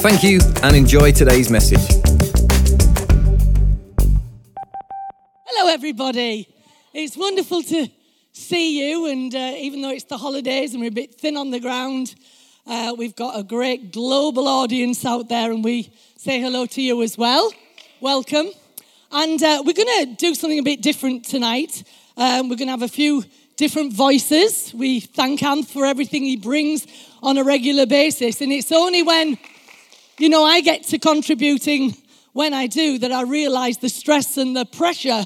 Thank you and enjoy today's message. Hello, everybody. It's wonderful to see you, and uh, even though it's the holidays and we're a bit thin on the ground, uh, we've got a great global audience out there, and we say hello to you as well. Welcome. And uh, we're going to do something a bit different tonight. Um, we're going to have a few different voices. We thank Anth for everything he brings on a regular basis, and it's only when you know, I get to contributing when I do that I realize the stress and the pressure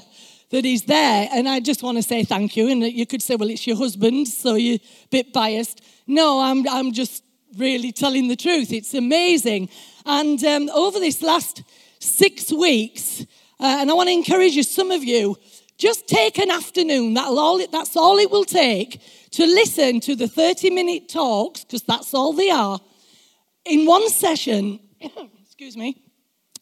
that is there. And I just want to say thank you. And you could say, well, it's your husband, so you're a bit biased. No, I'm, I'm just really telling the truth. It's amazing. And um, over this last six weeks, uh, and I want to encourage you, some of you, just take an afternoon. That'll all that's all it will take to listen to the 30 minute talks, because that's all they are, in one session excuse me,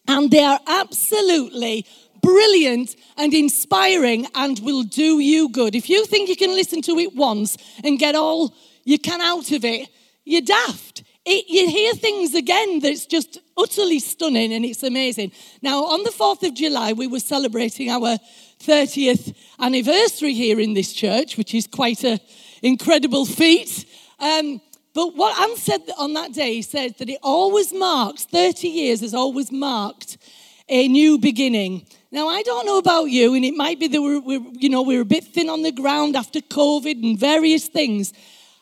and they are absolutely brilliant and inspiring and will do you good. If you think you can listen to it once and get all you can out of it, you're daft. It, you hear things again that's just utterly stunning and it's amazing. Now, on the 4th of July, we were celebrating our 30th anniversary here in this church, which is quite an incredible feat. Um, but what Anth said on that day, he said that it always marks, 30 years has always marked a new beginning. Now, I don't know about you, and it might be that we're, we're, you know, we're a bit thin on the ground after COVID and various things.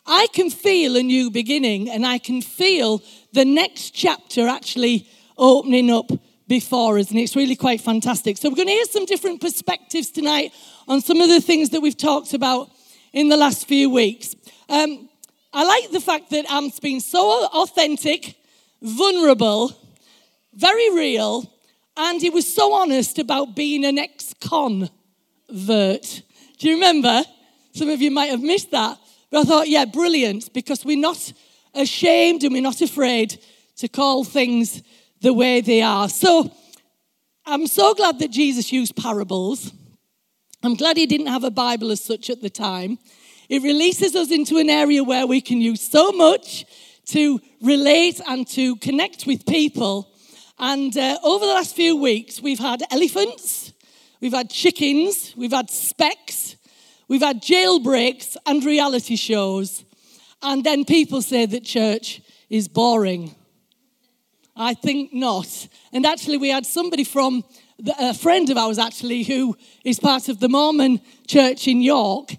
I can feel a new beginning, and I can feel the next chapter actually opening up before us, and it's really quite fantastic. So, we're going to hear some different perspectives tonight on some of the things that we've talked about in the last few weeks. Um, I like the fact that Ant's been so authentic, vulnerable, very real, and he was so honest about being an ex convert. Do you remember? Some of you might have missed that. But I thought, yeah, brilliant, because we're not ashamed and we're not afraid to call things the way they are. So I'm so glad that Jesus used parables. I'm glad he didn't have a Bible as such at the time. It releases us into an area where we can use so much to relate and to connect with people. And uh, over the last few weeks, we've had elephants, we've had chickens, we've had specks, we've had jailbreaks and reality shows. And then people say that church is boring. I think not. And actually, we had somebody from a friend of ours, actually, who is part of the Mormon church in York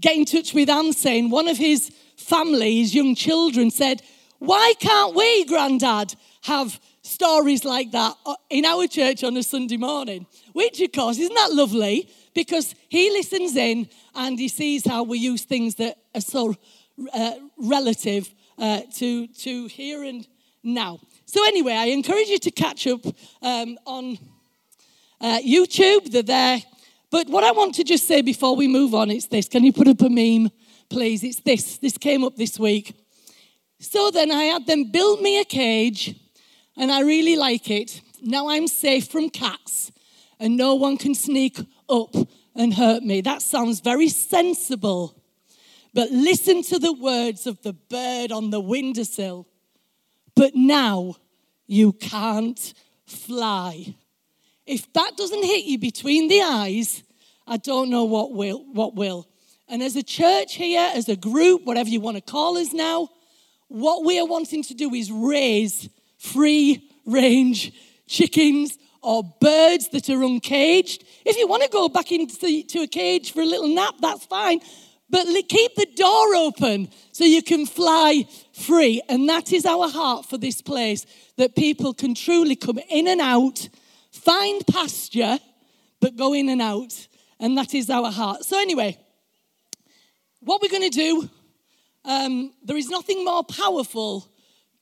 get in touch with Anth one of his family, his young children, said, Why can't we, Grandad, have stories like that in our church on a Sunday morning? Which, of course, isn't that lovely? Because he listens in and he sees how we use things that are so uh, relative uh, to, to here and now. So, anyway, I encourage you to catch up um, on uh, YouTube. They're there but what I want to just say before we move on is this. Can you put up a meme, please? It's this. This came up this week. So then I had them build me a cage, and I really like it. Now I'm safe from cats, and no one can sneak up and hurt me. That sounds very sensible. But listen to the words of the bird on the windowsill. But now you can't fly. If that doesn't hit you between the eyes, I don't know what will. What will. And as a church here, as a group, whatever you want to call us now, what we are wanting to do is raise free range chickens or birds that are uncaged. If you want to go back into a cage for a little nap, that's fine. But keep the door open so you can fly free. And that is our heart for this place that people can truly come in and out find pasture, but go in and out. And that is our heart. So, anyway, what we're going to do, um, there is nothing more powerful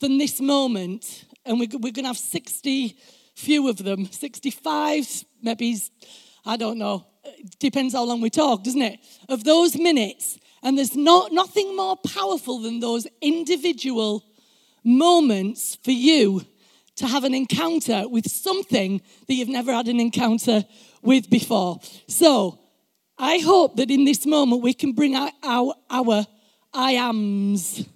than this moment and we're, we're going to have 60 few of them, 65, maybe, I don't know, depends how long we talk, doesn't it? Of those minutes. And there's not, nothing more powerful than those individual moments for you to have an encounter with something that you've never had an encounter with before. So, I hope that in this moment we can bring our, our, our I ams,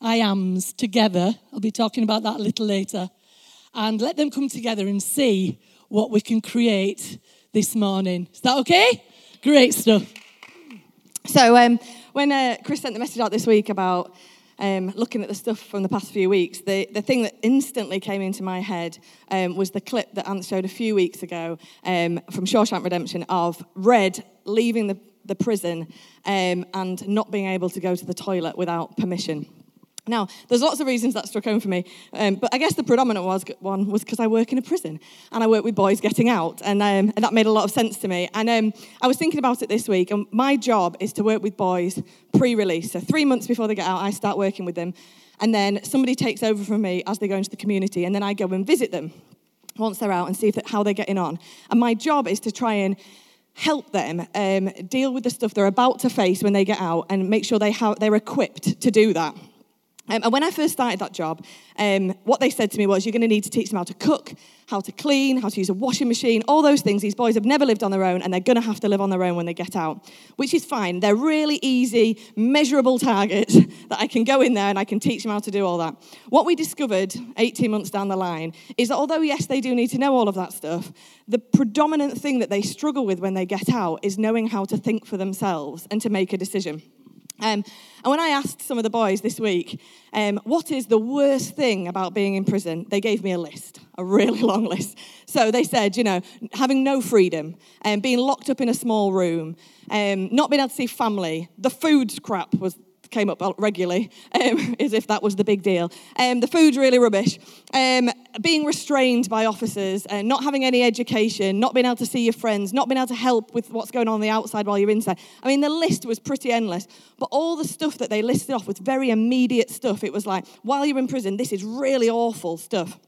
I ams together. I'll be talking about that a little later. And let them come together and see what we can create this morning. Is that okay? Great stuff. So, um, when uh, Chris sent the message out this week about um, looking at the stuff from the past few weeks, the, the thing that instantly came into my head um, was the clip that Ant showed a few weeks ago um, from Shawshank Redemption of Red leaving the, the prison um, and not being able to go to the toilet without permission. Now, there's lots of reasons that struck home for me, um, but I guess the predominant was, one was because I work in a prison and I work with boys getting out, and, um, and that made a lot of sense to me. And um, I was thinking about it this week, and my job is to work with boys pre release. So, three months before they get out, I start working with them, and then somebody takes over from me as they go into the community, and then I go and visit them once they're out and see how they're getting on. And my job is to try and help them um, deal with the stuff they're about to face when they get out and make sure they have, they're equipped to do that. Um, and when I first started that job, um, what they said to me was, You're going to need to teach them how to cook, how to clean, how to use a washing machine, all those things. These boys have never lived on their own, and they're going to have to live on their own when they get out, which is fine. They're really easy, measurable targets that I can go in there and I can teach them how to do all that. What we discovered 18 months down the line is that although, yes, they do need to know all of that stuff, the predominant thing that they struggle with when they get out is knowing how to think for themselves and to make a decision. Um, and when I asked some of the boys this week, um, what is the worst thing about being in prison, they gave me a list, a really long list. So they said, you know, having no freedom, um, being locked up in a small room, um, not being able to see family, the food crap was came up regularly, um, as if that was the big deal. Um, the food's really rubbish. Um, being restrained by officers, uh, not having any education, not being able to see your friends, not being able to help with what's going on, on the outside while you're inside. I mean, the list was pretty endless. But all the stuff that they listed off was very immediate stuff. It was like, while you're in prison, this is really awful stuff.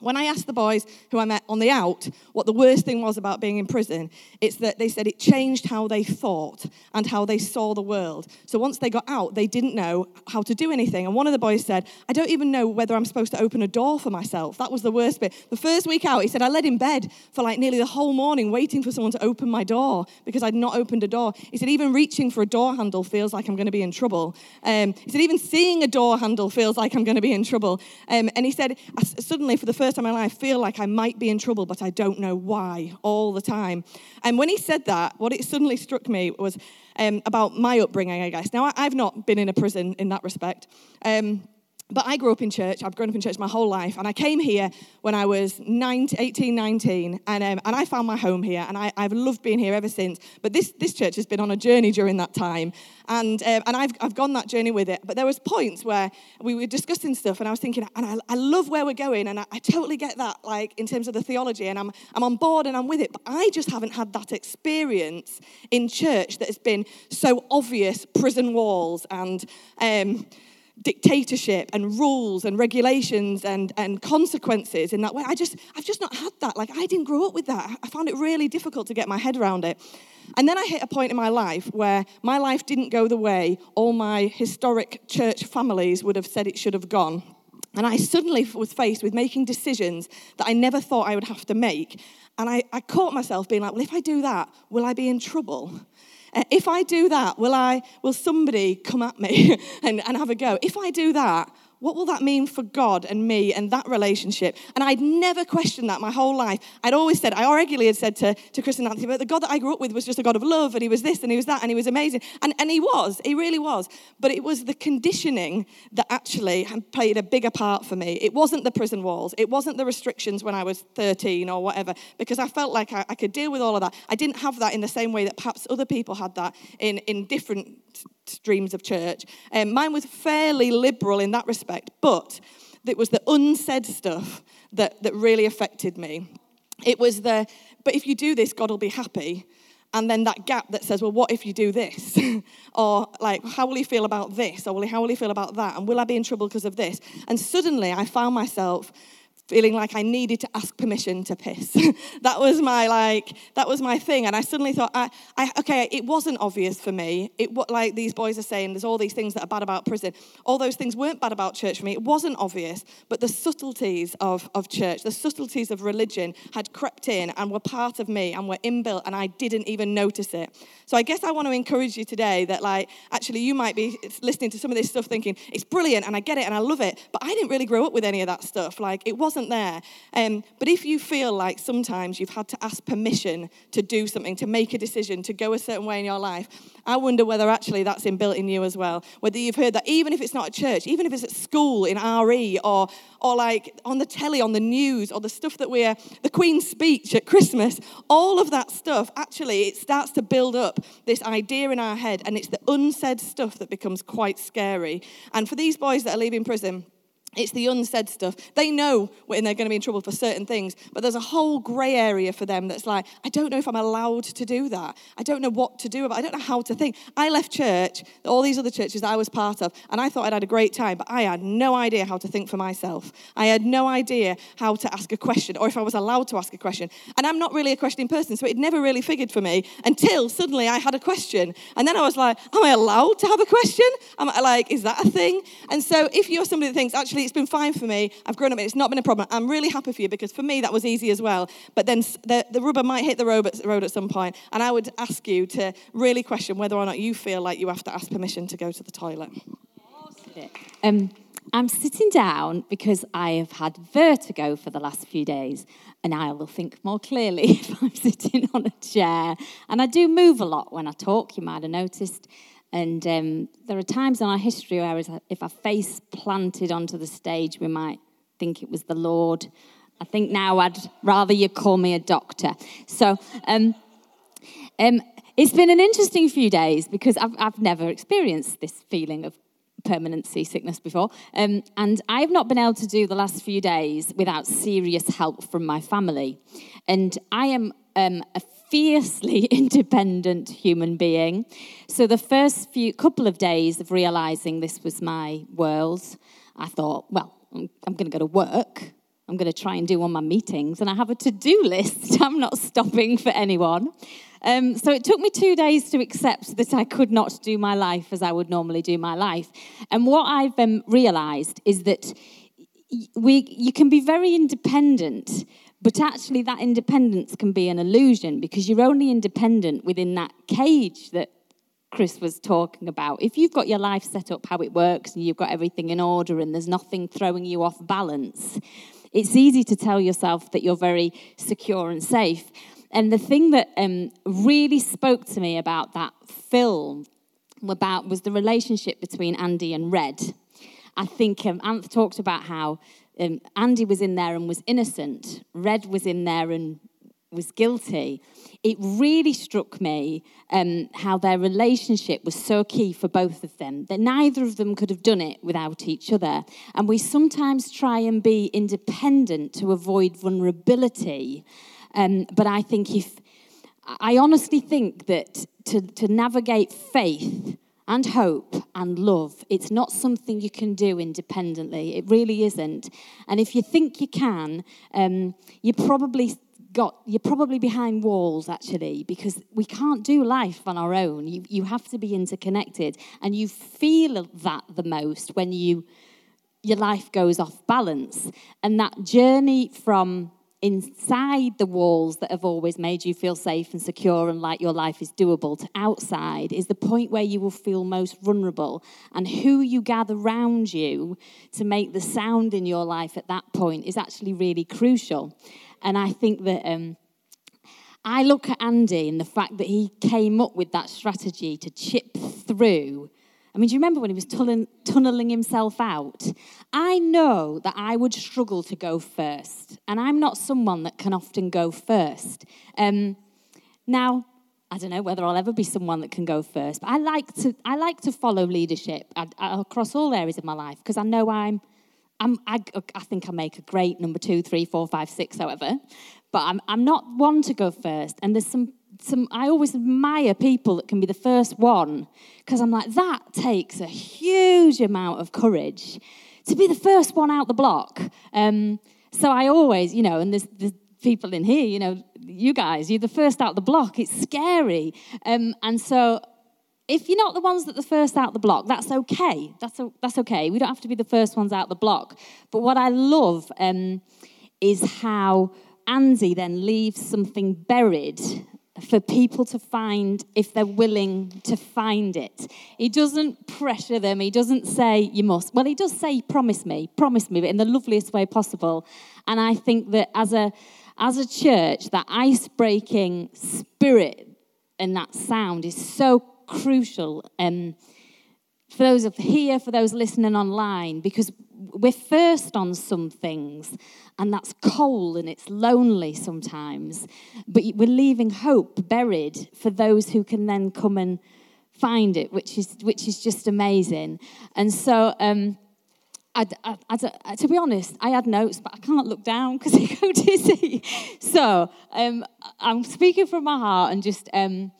When I asked the boys who I met on the out what the worst thing was about being in prison, it's that they said it changed how they thought and how they saw the world. So once they got out, they didn't know how to do anything. And one of the boys said, I don't even know whether I'm supposed to open a door for myself. That was the worst bit. The first week out, he said, I lay in bed for like nearly the whole morning waiting for someone to open my door because I'd not opened a door. He said, even reaching for a door handle feels like I'm going to be in trouble. Um, he said, even seeing a door handle feels like I'm going to be in trouble. Um, and he said, suddenly for the first first time in my life feel like I might be in trouble, but I don't know why all the time. And when he said that, what it suddenly struck me was um, about my upbringing, I guess. Now, I've not been in a prison in that respect. Um, but I grew up in church. I've grown up in church my whole life. And I came here when I was 19, 18, 19. And, um, and I found my home here. And I, have loved being here ever since. But this, this church has been on a journey during that time. And, um, and I've, I've gone that journey with it. But there was points where we were discussing stuff. And I was thinking, and I, I love where we're going. And I, I totally get that, like, in terms of the theology. And I'm, I'm on board and I'm with it. But I just haven't had that experience in church that has been so obvious prison walls and... Um, dictatorship and rules and regulations and, and consequences in that way. I just, I've just not had that. Like, I didn't grow up with that. I found it really difficult to get my head around it. And then I hit a point in my life where my life didn't go the way all my historic church families would have said it should have gone. And I suddenly was faced with making decisions that I never thought I would have to make. And I, I caught myself being like, well, if I do that, will I be in trouble? Uh, if I do that, will, I, will somebody come at me and, and have a go? If I do that, what will that mean for God and me and that relationship? And I'd never questioned that my whole life. I'd always said, I regularly had said to, to Chris and Nancy, but the God that I grew up with was just a God of love, and he was this and he was that, and he was amazing. And, and he was, he really was. But it was the conditioning that actually played a bigger part for me. It wasn't the prison walls, it wasn't the restrictions when I was 13 or whatever, because I felt like I, I could deal with all of that. I didn't have that in the same way that perhaps other people had that in, in different streams of church. Um, mine was fairly liberal in that respect, but it was the unsaid stuff that, that really affected me. It was the, but if you do this, God will be happy. And then that gap that says, well, what if you do this? or like, how will he feel about this? Or how will he feel about that? And will I be in trouble because of this? And suddenly I found myself feeling like I needed to ask permission to piss. that was my like that was my thing and I suddenly thought I, I okay it wasn't obvious for me. It what like these boys are saying there's all these things that are bad about prison. All those things weren't bad about church for me. It wasn't obvious, but the subtleties of of church, the subtleties of religion had crept in and were part of me and were inbuilt and I didn't even notice it. So I guess I want to encourage you today that like actually you might be listening to some of this stuff thinking it's brilliant and I get it and I love it, but I didn't really grow up with any of that stuff. Like it wasn't wasn't there. Um, but if you feel like sometimes you've had to ask permission to do something, to make a decision, to go a certain way in your life, I wonder whether actually that's inbuilt in you as well. Whether you've heard that, even if it's not at church, even if it's at school in RE or, or like on the telly, on the news, or the stuff that we're, the Queen's speech at Christmas, all of that stuff, actually, it starts to build up this idea in our head, and it's the unsaid stuff that becomes quite scary. And for these boys that are leaving prison, it's the unsaid stuff. They know when they're going to be in trouble for certain things, but there's a whole grey area for them that's like, I don't know if I'm allowed to do that. I don't know what to do about it. I don't know how to think. I left church, all these other churches I was part of, and I thought I'd had a great time, but I had no idea how to think for myself. I had no idea how to ask a question or if I was allowed to ask a question. And I'm not really a questioning person, so it never really figured for me until suddenly I had a question. And then I was like, Am I allowed to have a question? Am I like, is that a thing? And so if you're somebody that thinks, actually, actually, it's been fine for me. I've grown up, it's not been a problem. I'm really happy for you because for me, that was easy as well. But then the, the rubber might hit the road at some point, and I would ask you to really question whether or not you feel like you have to ask permission to go to the toilet. Um, I'm sitting down because I have had vertigo for the last few days, and I will think more clearly if I'm sitting on a chair. And I do move a lot when I talk, you might have noticed. And um, there are times in our history where if I face planted onto the stage, we might think it was the Lord. I think now I'd rather you call me a doctor. So um, um, it's been an interesting few days because I've, I've never experienced this feeling of permanent seasickness before. Um, and I've not been able to do the last few days without serious help from my family. And I am um, a fiercely independent human being. So the first few couple of days of realizing this was my world, I thought, well, I'm, I'm going to go to work. I'm going to try and do all my meetings, and I have a to do list. I'm not stopping for anyone. Um, so it took me two days to accept that I could not do my life as I would normally do my life. And what I've um, realized is that we, you can be very independent, but actually, that independence can be an illusion because you're only independent within that cage that Chris was talking about. If you've got your life set up how it works and you've got everything in order and there's nothing throwing you off balance, it's easy to tell yourself that you're very secure and safe. And the thing that um, really spoke to me about that film about was the relationship between Andy and Red. I think um, Anth talked about how um, Andy was in there and was innocent, Red was in there and was guilty. It really struck me um, how their relationship was so key for both of them, that neither of them could have done it without each other. And we sometimes try and be independent to avoid vulnerability. Um, but I think if, I honestly think that to, to navigate faith, and hope and love. It's not something you can do independently. It really isn't. And if you think you can, um, you probably got you're probably behind walls actually because we can't do life on our own you, you have to be interconnected and you feel that the most when you your life goes off balance and that journey from inside the walls that have always made you feel safe and secure and like your life is doable to outside is the point where you will feel most vulnerable. And who you gather around you to make the sound in your life at that point is actually really crucial. And I think that. Um, I look at Andy and the fact that he came up with that strategy to chip through I mean, do you remember when he was tunneling himself out? I know that I would struggle to go first, and I'm not someone that can often go first. Um, now, I don't know whether I'll ever be someone that can go first, but I like to, I like to follow leadership across all areas of my life because I know I'm, I'm I, I think I make a great number two, three, four, five, six, however, but I'm, I'm not one to go first. And there's some some, I always admire people that can be the first one because I'm like, that takes a huge amount of courage to be the first one out the block. Um, so I always, you know, and there's, there's people in here, you know, you guys, you're the first out the block. It's scary. Um, and so if you're not the ones that the first out the block, that's okay. That's, a, that's okay. We don't have to be the first ones out the block. But what I love um, is how Andy then leaves something buried for people to find if they're willing to find it. He doesn't pressure them. He doesn't say, you must. Well, he does say, promise me, promise me, but in the loveliest way possible. And I think that as a, as a church, that ice breaking spirit and that sound is so crucial um, for those of here, for those listening online, because we're first on some things, and that's cold and it's lonely sometimes. But we're leaving hope buried for those who can then come and find it, which is which is just amazing. And so. Um, I, I, I, to be honest, I had notes, but I can't look down because I go dizzy. So um, I'm speaking from my heart and just, um,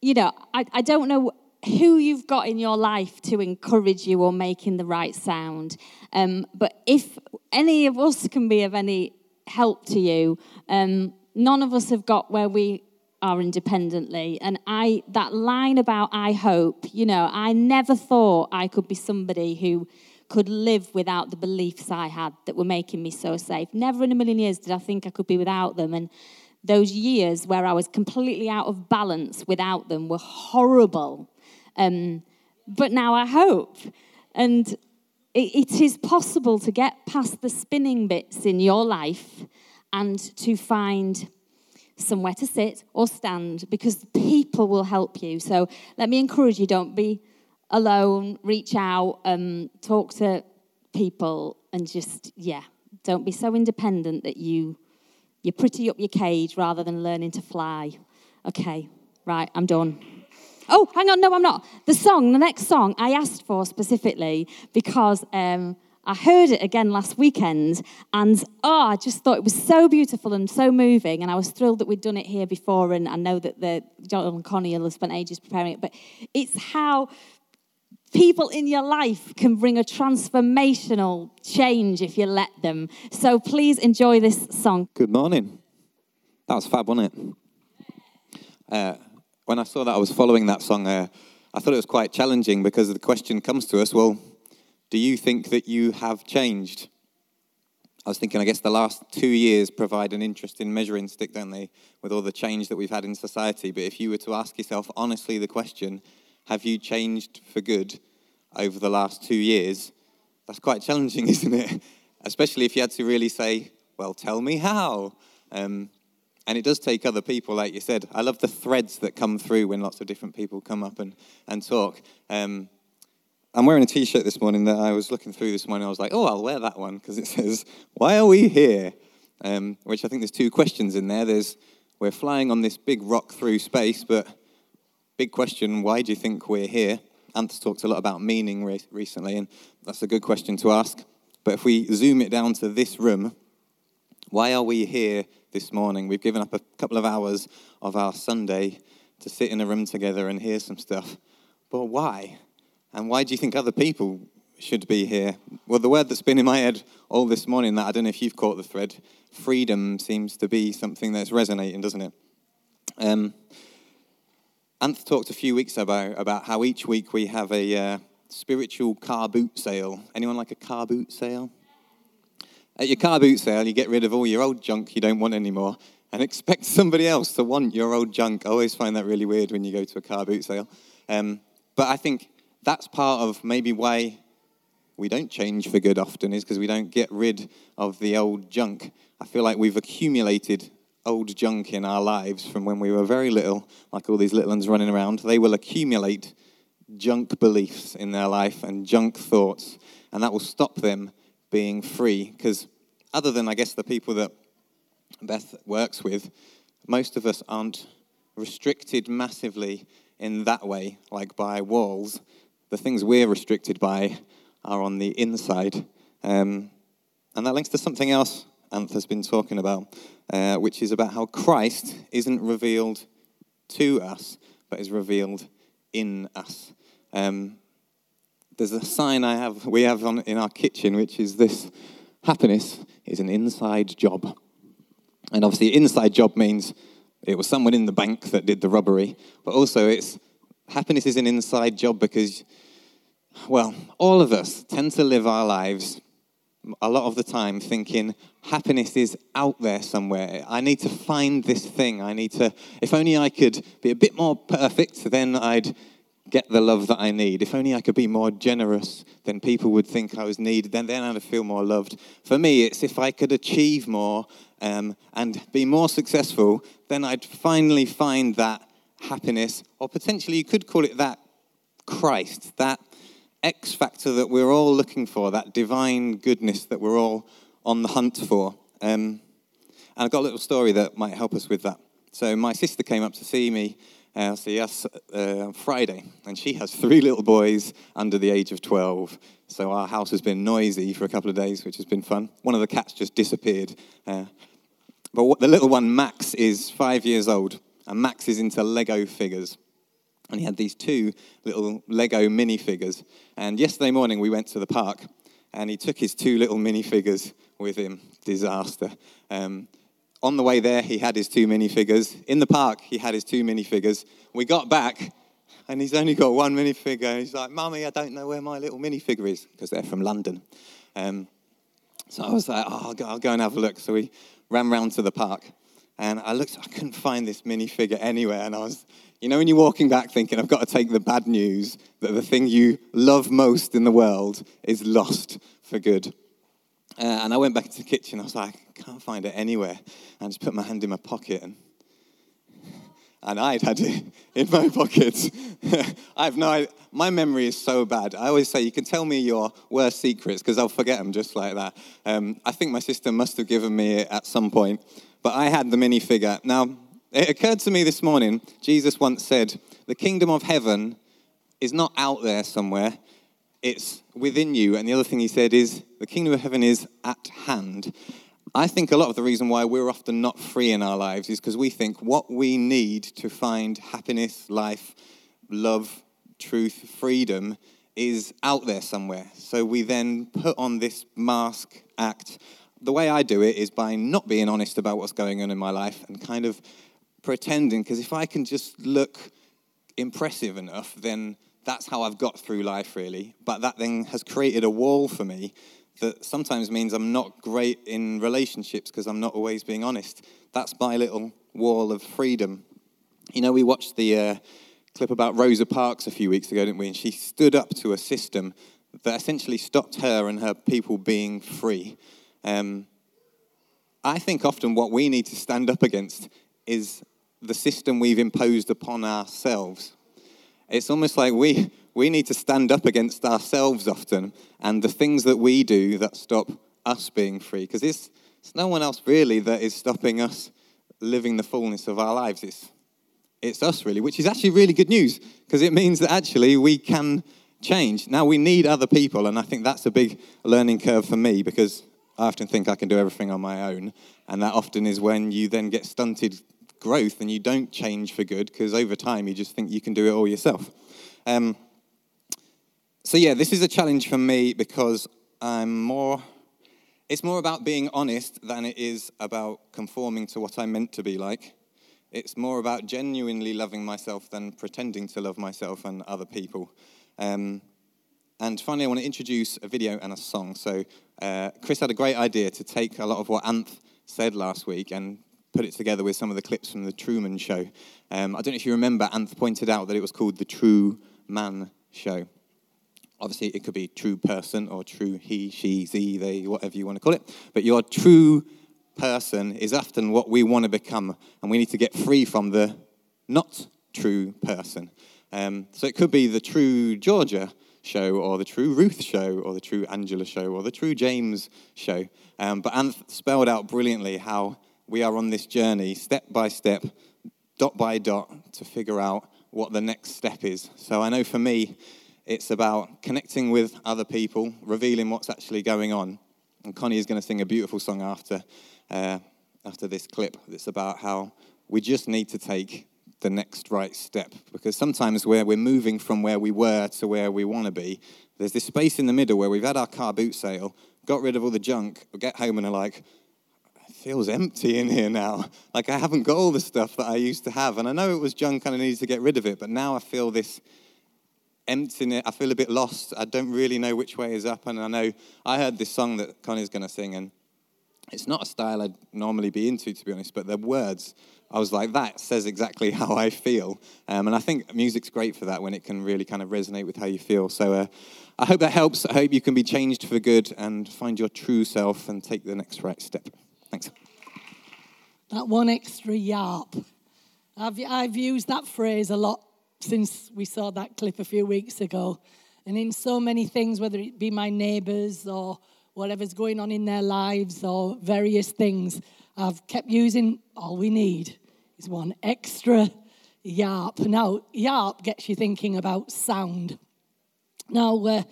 you know, I, I don't know who you've got in your life to encourage you or making the right sound. Um, but if any of us can be of any help to you, um, none of us have got where we are independently. And I, that line about I hope, you know, I never thought I could be somebody who could live without the beliefs I had that were making me so safe. Never in a million years did I think I could be without them. And those years where I was completely out of balance without them were horrible. Um, but now I hope. And it, it is possible to get past the spinning bits in your life and to find somewhere to sit or stand because people will help you. So let me encourage you don't be alone, reach out, um, talk to people, and just, yeah, don't be so independent that you, you're pretty up your cage rather than learning to fly. Okay, right, I'm done. Oh, hang on, no, I'm not. The song, the next song, I asked for specifically because um, I heard it again last weekend, and oh, I just thought it was so beautiful and so moving, and I was thrilled that we'd done it here before, and I know that the John and Connie have spent ages preparing it, but it's how people in your life can bring a transformational change if you let them. So please enjoy this song. Good morning. That was fab, wasn't it? Uh, when I saw that I was following that song, uh, I thought it was quite challenging because the question comes to us well, do you think that you have changed? I was thinking, I guess the last two years provide an interesting measuring stick, don't they, with all the change that we've had in society. But if you were to ask yourself honestly the question, have you changed for good over the last two years? That's quite challenging, isn't it? Especially if you had to really say, well, tell me how. Um, and it does take other people, like you said. I love the threads that come through when lots of different people come up and, and talk. Um, I'm wearing a t shirt this morning that I was looking through this morning. I was like, oh, I'll wear that one because it says, Why are we here? Um, which I think there's two questions in there. There's, we're flying on this big rock through space, but big question, why do you think we're here? Anth's talked a lot about meaning re- recently, and that's a good question to ask. But if we zoom it down to this room, why are we here this morning? We've given up a couple of hours of our Sunday to sit in a room together and hear some stuff. But why? And why do you think other people should be here? Well, the word that's been in my head all this morning, that I don't know if you've caught the thread, freedom seems to be something that's resonating, doesn't it? Um, Anth talked a few weeks ago about how each week we have a uh, spiritual car boot sale. Anyone like a car boot sale? At your car boot sale, you get rid of all your old junk you don't want anymore and expect somebody else to want your old junk. I always find that really weird when you go to a car boot sale. Um, but I think that's part of maybe why we don't change for good often is because we don't get rid of the old junk. I feel like we've accumulated old junk in our lives from when we were very little, like all these little ones running around. They will accumulate junk beliefs in their life and junk thoughts, and that will stop them being free. Because other than, I guess, the people that Beth works with, most of us aren't restricted massively in that way, like by walls. The things we're restricted by are on the inside. Um, and that links to something else Anth has been talking about, uh, which is about how Christ isn't revealed to us, but is revealed in us. Um, there's a sign I have, we have on, in our kitchen, which is this happiness is an inside job. And obviously, inside job means it was someone in the bank that did the robbery, but also it's happiness is an inside job because, well, all of us tend to live our lives a lot of the time thinking happiness is out there somewhere. I need to find this thing. I need to, if only I could be a bit more perfect, then I'd get the love that I need. If only I could be more generous, then people would think I was needed. Then, then I'd feel more loved. For me, it's if I could achieve more um, and be more successful, then I'd finally find that happiness, or potentially you could call it that Christ, that X factor that we're all looking for, that divine goodness that we're all on the hunt for. Um, and I've got a little story that might help us with that. So my sister came up to see me, uh, see us uh, Friday, and she has three little boys under the age of 12. So our house has been noisy for a couple of days, which has been fun. One of the cats just disappeared. Uh, but what, the little one, Max, is five years old, and Max is into Lego figures and he had these two little Lego minifigures. And yesterday morning we went to the park, and he took his two little minifigures with him. Disaster. Um, on the way there, he had his two minifigures. In the park, he had his two minifigures. We got back, and he's only got one minifigure. He's like, "Mummy, I don't know where my little minifigure is," because they're from London. Um, so I was like, "Oh, I'll go, I'll go and have a look." So we ran round to the park, and I looked. I couldn't find this minifigure anywhere, and I was you know, when you're walking back thinking, I've got to take the bad news that the thing you love most in the world is lost for good. Uh, and I went back into the kitchen. I was like, can't find it anywhere. And I just put my hand in my pocket and and I'd had it in my pocket. I have no idea. My memory is so bad. I always say, you can tell me your worst secrets because I'll forget them just like that. Um, I think my sister must have given me it at some point. But I had the minifigure. Now, it occurred to me this morning, Jesus once said, The kingdom of heaven is not out there somewhere, it's within you. And the other thing he said is, The kingdom of heaven is at hand. I think a lot of the reason why we're often not free in our lives is because we think what we need to find happiness, life, love, truth, freedom is out there somewhere. So we then put on this mask act. The way I do it is by not being honest about what's going on in my life and kind of pretending, because if I can just look impressive enough, then that's how I've got through life, really. But that then has created a wall for me that sometimes means I'm not great in relationships because I'm not always being honest. That's my little wall of freedom. You know, we watched the uh, clip about Rosa Parks a few weeks ago, didn't we? And she stood up to a system that essentially stopped her and her people being free. Um, I think often what we need to stand up against is the system we've imposed upon ourselves. It's almost like we, we need to stand up against ourselves often and the things that we do that stop us being free. Because it's, it's no one else really that is stopping us living the fullness of our lives. It's, it's us really, which is actually really good news because it means that actually we can change. Now we need other people, and I think that's a big learning curve for me because I often think I can do everything on my own, and that often is when you then get stunted growth and you don't change for good because over time you just think you can do it all yourself. Um, so, yeah, this is a challenge for me because I'm more, it's more about being honest than it is about conforming to what I'm meant to be like. It's more about genuinely loving myself than pretending to love myself and other people. Um, and finally, I want to introduce a video and a song. So, uh, Chris had a great idea to take a lot of what Anth said last week and put it together with some of the clips from the Truman Show. Um, I don't know if you remember, Anth pointed out that it was called the True Man Show. Obviously, it could be true person or true he, she, ze, they, whatever you want to call it. But your true person is often what we want to become, and we need to get free from the not true person. Um, so it could be the true Georgia show, or the true Ruth show, or the true Angela show, or the true James show. Um, but Anth spelled out brilliantly how we are on this journey, step by step, dot by dot, to figure out what the next step is. So I know for me, it's about connecting with other people, revealing what's actually going on. And Connie is going to sing a beautiful song after, uh, after this clip that's about how we just need to take the next right step. Because sometimes where we're moving from where we were to where we want to be, there's this space in the middle where we've had our car boot sale, got rid of all the junk, get home and are like, it feels empty in here now. Like I haven't got all the stuff that I used to have. And I know it was junk and I needed to get rid of it, but now I feel this emptiness. I feel a bit lost. I don't really know which way is up. And I know I heard this song that Connie's going to sing, and it's not a style I'd normally be into, to be honest, but the words, I was like, that says exactly how I feel. Um, and I think music's great for that when it can really kind of resonate with how you feel. So uh, I hope that helps. I hope you can be changed for good and find your true self and take the next right step. Thanks. That one extra yarp. I've, I've used that phrase a lot since we saw that clip a few weeks ago. And in so many things, whether it be my neighbours or whatever's going on in their lives or various things, I've kept using all we need is one extra yarp. Now, yarp gets you thinking about sound. Now, uh,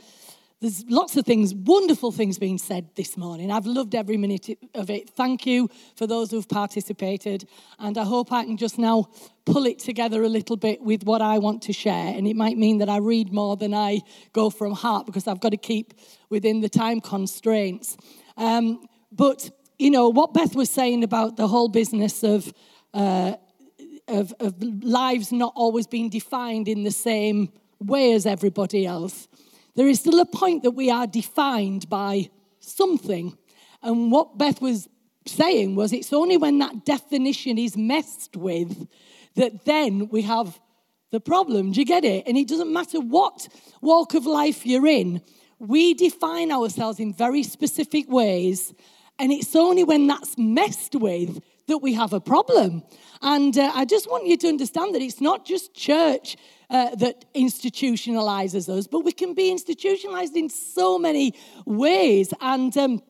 there's lots of things, wonderful things being said this morning. I've loved every minute of it. Thank you for those who've participated. And I hope I can just now pull it together a little bit with what I want to share. And it might mean that I read more than I go from heart because I've got to keep within the time constraints. Um, but, you know, what Beth was saying about the whole business of, uh, of, of lives not always being defined in the same way as everybody else there is still a point that we are defined by something. And what Beth was saying was it's only when that definition is messed with that then we have the problem. Do you get it? And it doesn't matter what walk of life you're in, we define ourselves in very specific ways. And it's only when that's messed with that we have a problem. And uh, I just want you to understand that it's not just church uh, that institutionalizes us, but we can be institutionalized in so many ways. And um,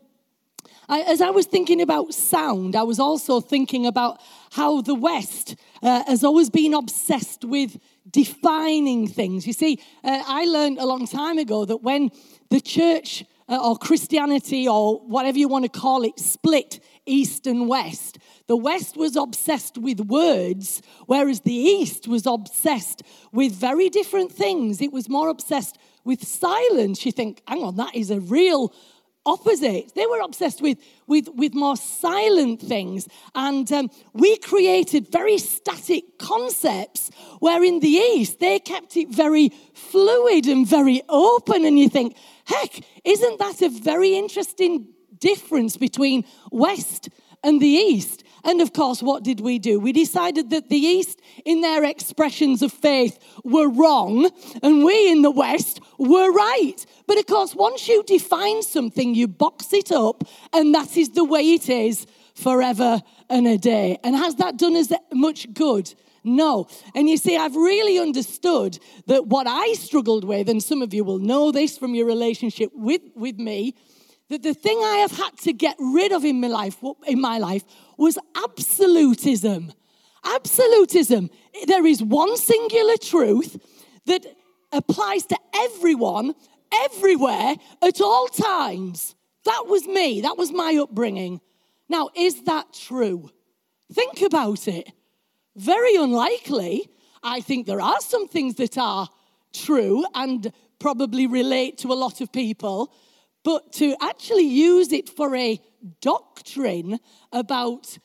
I, as I was thinking about sound, I was also thinking about how the West uh, has always been obsessed with defining things. You see, uh, I learned a long time ago that when the church uh, or Christianity or whatever you want to call it split East and West, the West was obsessed with words, whereas the East was obsessed with very different things. It was more obsessed with silence. You think, hang on, that is a real opposite. They were obsessed with, with, with more silent things. And um, we created very static concepts, where in the East, they kept it very fluid and very open. And you think, heck, isn't that a very interesting difference between West and the East? And of course, what did we do? We decided that the East, in their expressions of faith, were wrong, and we in the West were right. But of course, once you define something, you box it up, and that is the way it is forever and a day. And has that done us much good? No. And you see, I've really understood that what I struggled with, and some of you will know this from your relationship with, with me, that the thing I have had to get rid of in my life, in my life was absolutism. Absolutism. There is one singular truth that applies to everyone, everywhere, at all times. That was me. That was my upbringing. Now, is that true? Think about it. Very unlikely. I think there are some things that are true and probably relate to a lot of people, but to actually use it for a doctrine about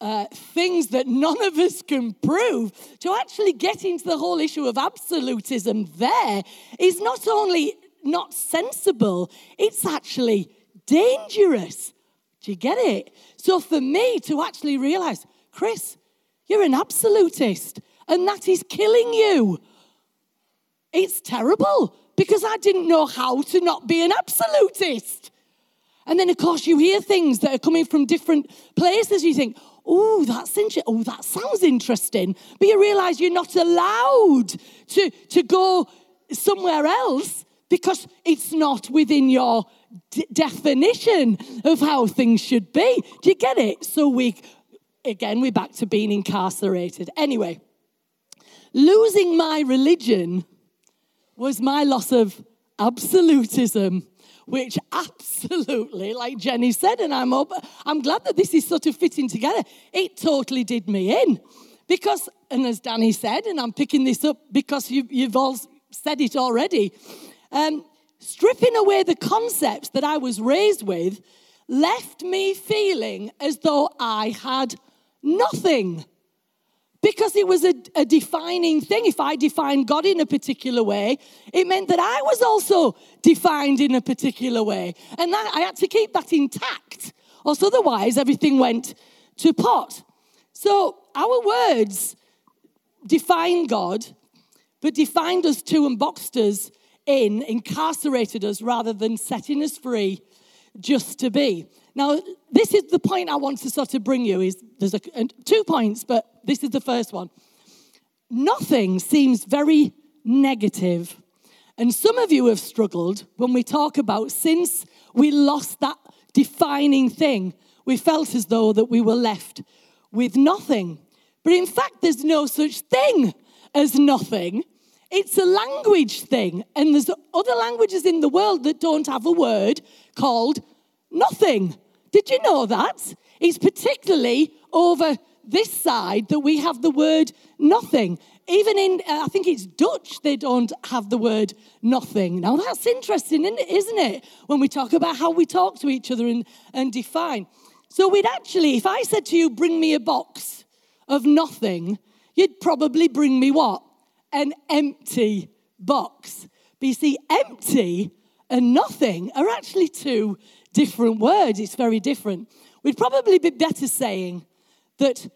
uh, things that none of us can prove, to actually get into the whole issue of absolutism there is not only not sensible, it's actually dangerous. Do you get it? So for me to actually realize, Chris, you're an absolutist, and that is killing you. It's terrible because I didn't know how to not be an absolutist. And then, of course, you hear things that are coming from different places. You think, oh, that's interesting. Oh, that sounds interesting. But you realize you're not allowed to, to go somewhere else because it's not within your d- definition of how things should be. Do you get it? So we, again, we're back to being incarcerated. Anyway, losing my religion was my loss of absolutism which absolutely, like Jenny said, and I'm up, I'm glad that this is sort of fitting together. It totally did me in. Because, and as Danny said, and I'm picking this up because you, you've all said it already, um, stripping away the concepts that I was raised with left me feeling as though I had nothing. Because it was a, a, defining thing. If I defined God in a particular way, it meant that I was also defined in a particular way. And that, I had to keep that intact, or otherwise everything went to pot. So our words define God, but defined us too and boxed us in, incarcerated us rather than setting us free just to be. Now, this is the point I want to sort of bring you is there's a, two points, but this is the first one. Nothing seems very negative. And some of you have struggled when we talk about since we lost that defining thing, we felt as though that we were left with nothing. But in fact, there's no such thing as nothing. It's a language thing. And there's other languages in the world that don't have a word called nothing. Did you know that? It's particularly over this side that we have the word nothing. Even in, uh, I think it's Dutch, they don't have the word nothing. Now that's interesting, isn't it? When we talk about how we talk to each other and, and define. So we'd actually, if I said to you, bring me a box of nothing, you'd probably bring me what? An empty box. But you see, empty and nothing are actually two different words. It's very different. We'd probably be better saying that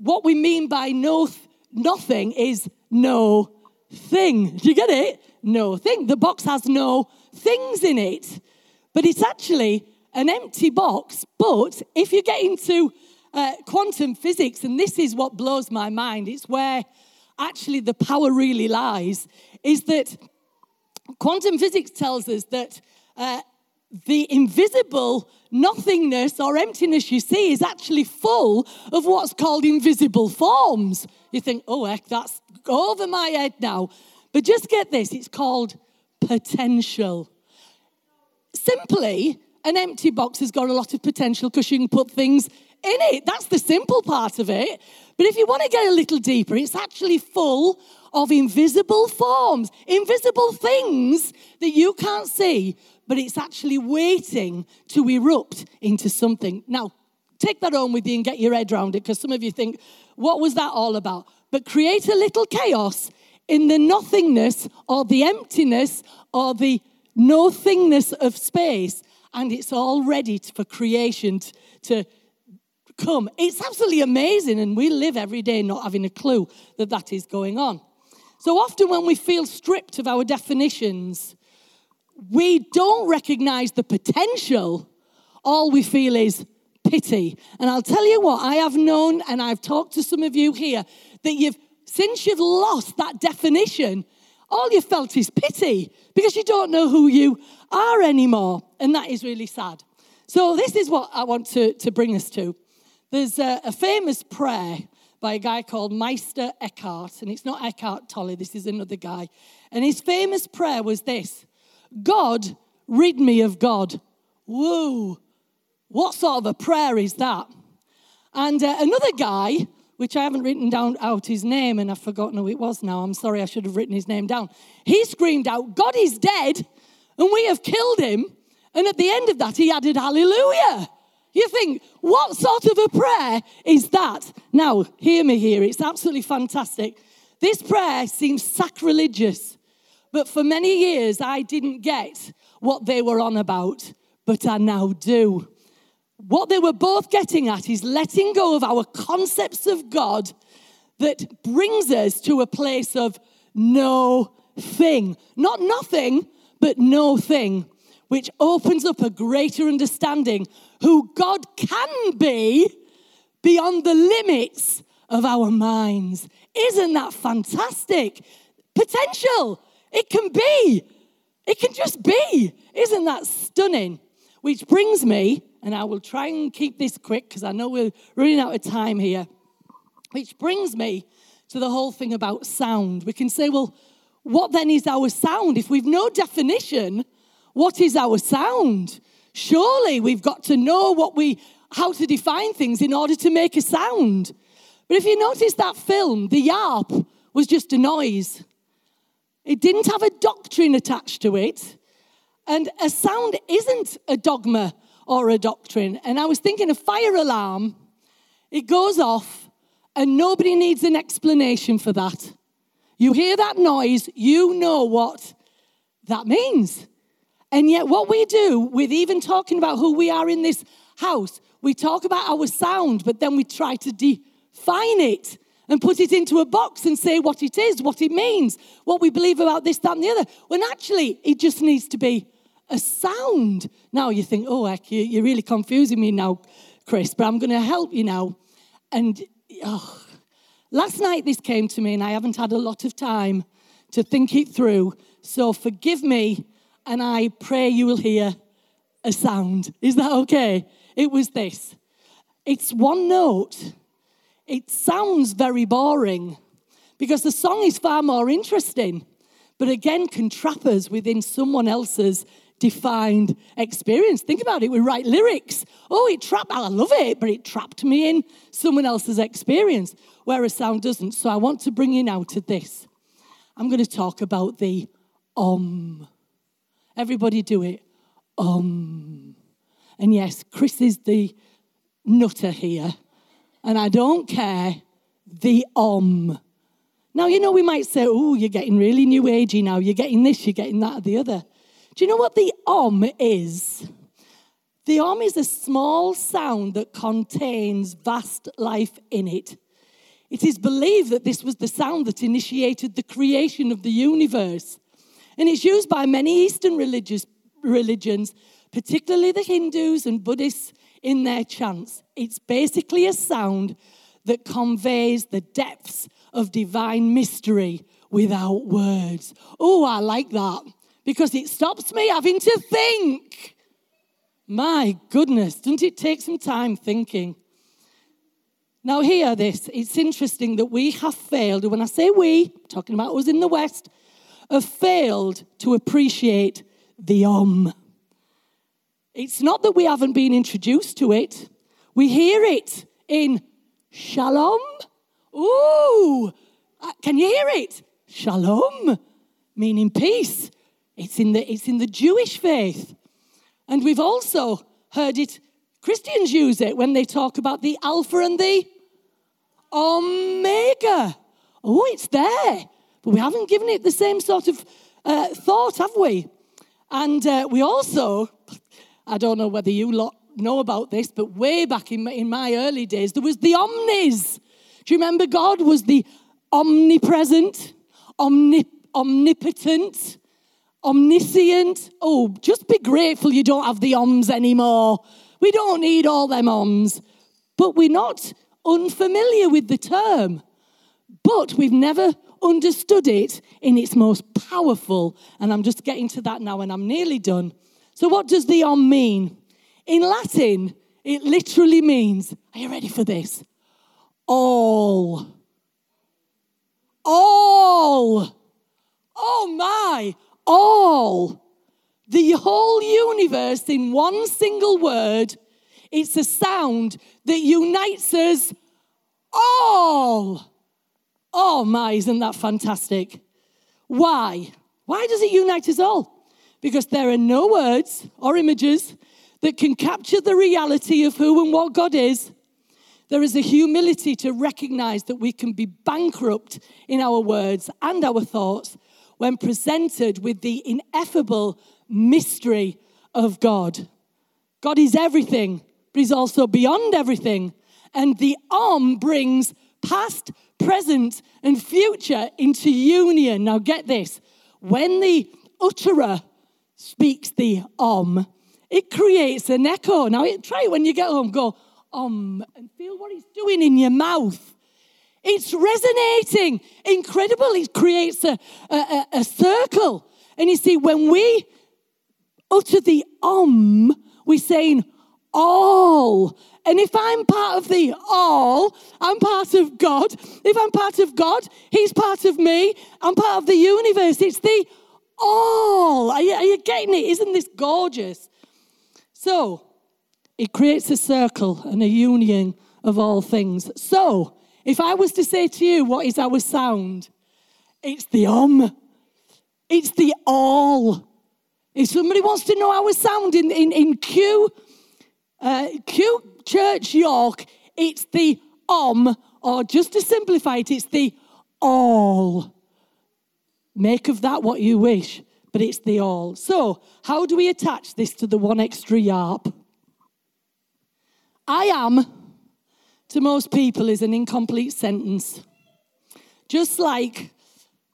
what we mean by no th- nothing is no thing. Do you get it? No thing. The box has no things in it, but it's actually an empty box. But if you get into uh, quantum physics, and this is what blows my mind, it's where actually the power really lies, is that quantum physics tells us that uh, the invisible nothingness or emptiness you see is actually full of what's called invisible forms. You think, oh, heck, that's over my head now. But just get this it's called potential. Simply, an empty box has got a lot of potential because you can put things in it. That's the simple part of it. But if you want to get a little deeper, it's actually full of invisible forms, invisible things that you can't see, but it's actually waiting to erupt into something. Now, take that home with you and get your head around it because some of you think, what was that all about? But create a little chaos in the nothingness or the emptiness or the nothingness of space, and it's all ready for creation to come. It's absolutely amazing, and we live every day not having a clue that that is going on. So often, when we feel stripped of our definitions, we don't recognize the potential. All we feel is pity. And I'll tell you what, I have known, and I've talked to some of you here, that you've, since you've lost that definition, all you felt is pity because you don't know who you are anymore. And that is really sad. So, this is what I want to, to bring us to. There's a, a famous prayer by a guy called Meister Eckhart, and it's not Eckhart Tolle, this is another guy. And his famous prayer was this God, rid me of God. Whoa, what sort of a prayer is that? And uh, another guy, which I haven't written down out his name, and I've forgotten who it was now. I'm sorry, I should have written his name down. He screamed out, God is dead, and we have killed him. And at the end of that, he added, Hallelujah. You think, what sort of a prayer is that? Now, hear me here, it's absolutely fantastic. This prayer seems sacrilegious, but for many years I didn't get what they were on about, but I now do. What they were both getting at is letting go of our concepts of God that brings us to a place of no thing. Not nothing, but no thing which opens up a greater understanding who God can be beyond the limits of our minds. Isn't that fantastic? Potential. It can be. It can just be. Isn't that stunning? Which brings me, and I will try and keep this quick because I know we're running out of time here. Which brings me to the whole thing about sound. We can say, well, what then is our sound? If we've no definition what is our sound? Surely we've got to know what we, how to define things in order to make a sound. But if you notice that film, the yarp was just a noise. It didn't have a doctrine attached to it. And a sound isn't a dogma or a doctrine. And I was thinking a fire alarm, it goes off, and nobody needs an explanation for that. You hear that noise, you know what that means. And yet, what we do with even talking about who we are in this house, we talk about our sound, but then we try to define it and put it into a box and say what it is, what it means, what we believe about this, that, and the other. When actually, it just needs to be a sound. Now you think, oh, heck, you're really confusing me now, Chris, but I'm going to help you now. And oh, last night this came to me, and I haven't had a lot of time to think it through. So forgive me and I pray you will hear a sound. Is that okay? It was this. It's one note. It sounds very boring because the song is far more interesting, but again, can trap us within someone else's defined experience. Think about it. We write lyrics. Oh, it trapped, I love it, but it trapped me in someone else's experience, where a sound doesn't. So I want to bring you now to this. I'm going to talk about the um. Everybody do it. Um. And yes, Chris is the nutter here. And I don't care. The om. Now, you know, we might say, oh, you're getting really new agey now. You're getting this, you're getting that, or the other. Do you know what the om is? The om is a small sound that contains vast life in it. It is believed that this was the sound that initiated the creation of the universe. And it's used by many Eastern religious, religions, particularly the Hindus and Buddhists, in their chants. It's basically a sound that conveys the depths of divine mystery without words. Oh, I like that because it stops me having to think. My goodness, doesn't it take some time thinking? Now, hear this. It's interesting that we have failed. When I say we, talking about us in the West, have failed to appreciate the Om. It's not that we haven't been introduced to it, we hear it in Shalom. Ooh, uh, can you hear it? Shalom, meaning peace. It's in the, it's in the Jewish faith. And we've also heard it, Christians use it when they talk about the Alpha and the Omega. Oh, it's there. But we haven't given it the same sort of uh, thought, have we? And uh, we also, I don't know whether you lot know about this, but way back in my, in my early days, there was the omnis. Do you remember God was the omnipresent, omnip- omnipotent, omniscient? Oh, just be grateful you don't have the oms anymore. We don't need all them oms. But we're not unfamiliar with the term. But we've never understood it in its most powerful. And I'm just getting to that now and I'm nearly done. So, what does the om mean? In Latin, it literally means, are you ready for this? All. All. Oh my, all. The whole universe in one single word. It's a sound that unites us all. Oh my, isn't that fantastic? Why? Why does it unite us all? Because there are no words or images that can capture the reality of who and what God is. There is a humility to recognize that we can be bankrupt in our words and our thoughts when presented with the ineffable mystery of God. God is everything, but He's also beyond everything. And the Om brings past, present, and future into union. Now, get this when the utterer speaks the om, it creates an echo. Now, try it when you get home. Go om and feel what it's doing in your mouth. It's resonating. Incredible. It creates a, a, a circle. And you see, when we utter the um, om, we're saying all. And if I'm part of the all, I'm part of God. If I'm part of God, He's part of me. I'm part of the universe. It's the all. Are you, are you getting it? Isn't this gorgeous? So, it creates a circle and a union of all things. So, if I was to say to you, what is our sound? It's the om. It's the all. If somebody wants to know our sound in, in, in Q, uh, Q Church York, it's the om, or just to simplify it, it's the all. Make of that what you wish, but it's the all. So, how do we attach this to the one extra yarp? I am, to most people, is an incomplete sentence. Just like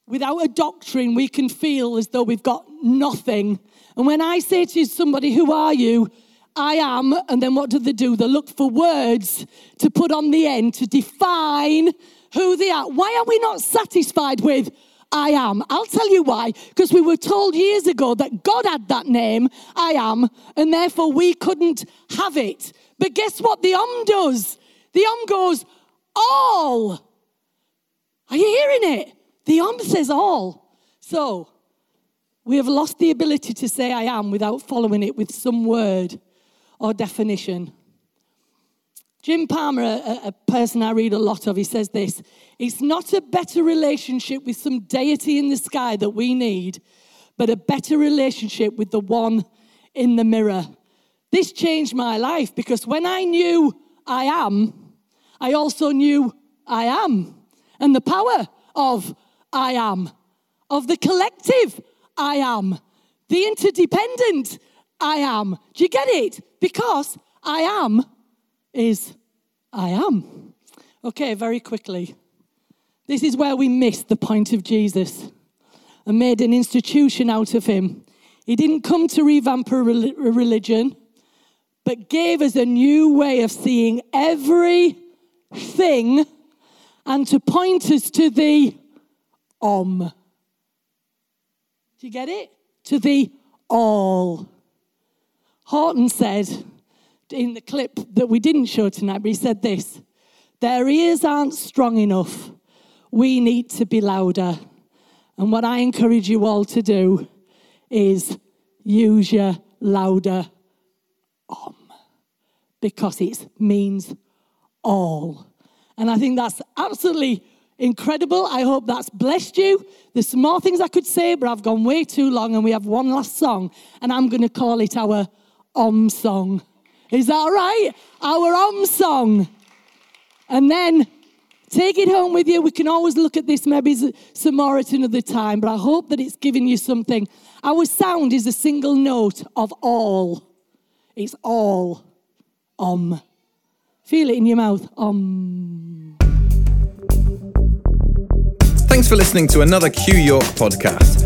without a doctrine, we can feel as though we've got nothing. And when I say to somebody, Who are you? I am, and then what do they do? They look for words to put on the end to define who they are. Why are we not satisfied with I am? I'll tell you why. Because we were told years ago that God had that name, I am, and therefore we couldn't have it. But guess what the Om does? The Om goes, all. Are you hearing it? The Om says all. So, we have lost the ability to say I am without following it with some word or definition. Jim Palmer, a, a, person I read a lot of, he says this It's not a better relationship with some deity in the sky that we need, but a better relationship with the one in the mirror. This changed my life because when I knew I am, I also knew I am and the power of I am, of the collective I am, the interdependent I am. Do you get it? Because I am is I am. Okay, very quickly. This is where we missed the point of Jesus and made an institution out of him. He didn't come to revamp a religion, but gave us a new way of seeing everything and to point us to the Om. Do you get it? To the all. Horton said in the clip that we didn't show tonight, but he said this Their ears aren't strong enough. We need to be louder. And what I encourage you all to do is use your louder om because it means all. And I think that's absolutely incredible. I hope that's blessed you. There's some more things I could say, but I've gone way too long, and we have one last song, and I'm going to call it our Om song. Is that right? Our Om song. And then take it home with you. We can always look at this maybe some more at another time, but I hope that it's given you something. Our sound is a single note of all. It's all Om. Feel it in your mouth. Om. Thanks for listening to another Q York podcast.